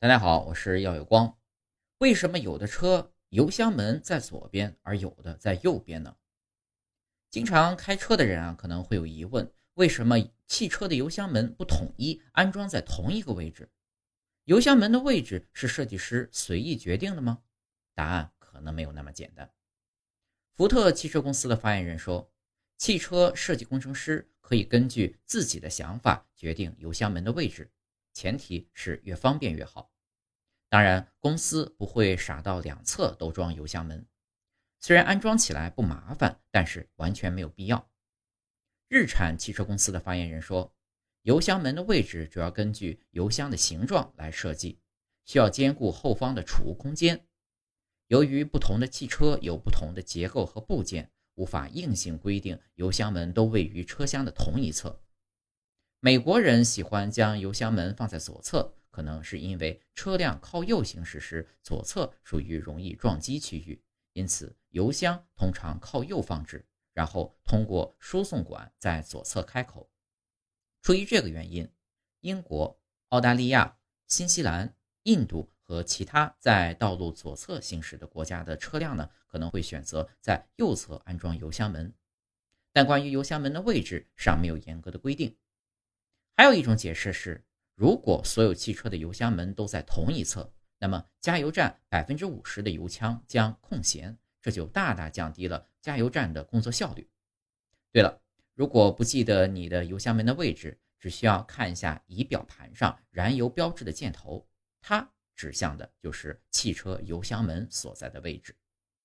大家好，我是耀有光。为什么有的车油箱门在左边，而有的在右边呢？经常开车的人啊，可能会有疑问：为什么汽车的油箱门不统一安装在同一个位置？油箱门的位置是设计师随意决定的吗？答案可能没有那么简单。福特汽车公司的发言人说，汽车设计工程师可以根据自己的想法决定油箱门的位置。前提是越方便越好。当然，公司不会傻到两侧都装油箱门。虽然安装起来不麻烦，但是完全没有必要。日产汽车公司的发言人说，油箱门的位置主要根据油箱的形状来设计，需要兼顾后方的储物空间。由于不同的汽车有不同的结构和部件，无法硬性规定油箱门都位于车厢的同一侧。美国人喜欢将油箱门放在左侧，可能是因为车辆靠右行驶时，左侧属于容易撞击区域，因此油箱通常靠右放置，然后通过输送管在左侧开口。出于这个原因，英国、澳大利亚、新西兰、印度和其他在道路左侧行驶的国家的车辆呢，可能会选择在右侧安装油箱门。但关于油箱门的位置，尚没有严格的规定。还有一种解释是，如果所有汽车的油箱门都在同一侧，那么加油站百分之五十的油枪将空闲，这就大大降低了加油站的工作效率。对了，如果不记得你的油箱门的位置，只需要看一下仪表盘上燃油标志的箭头，它指向的就是汽车油箱门所在的位置。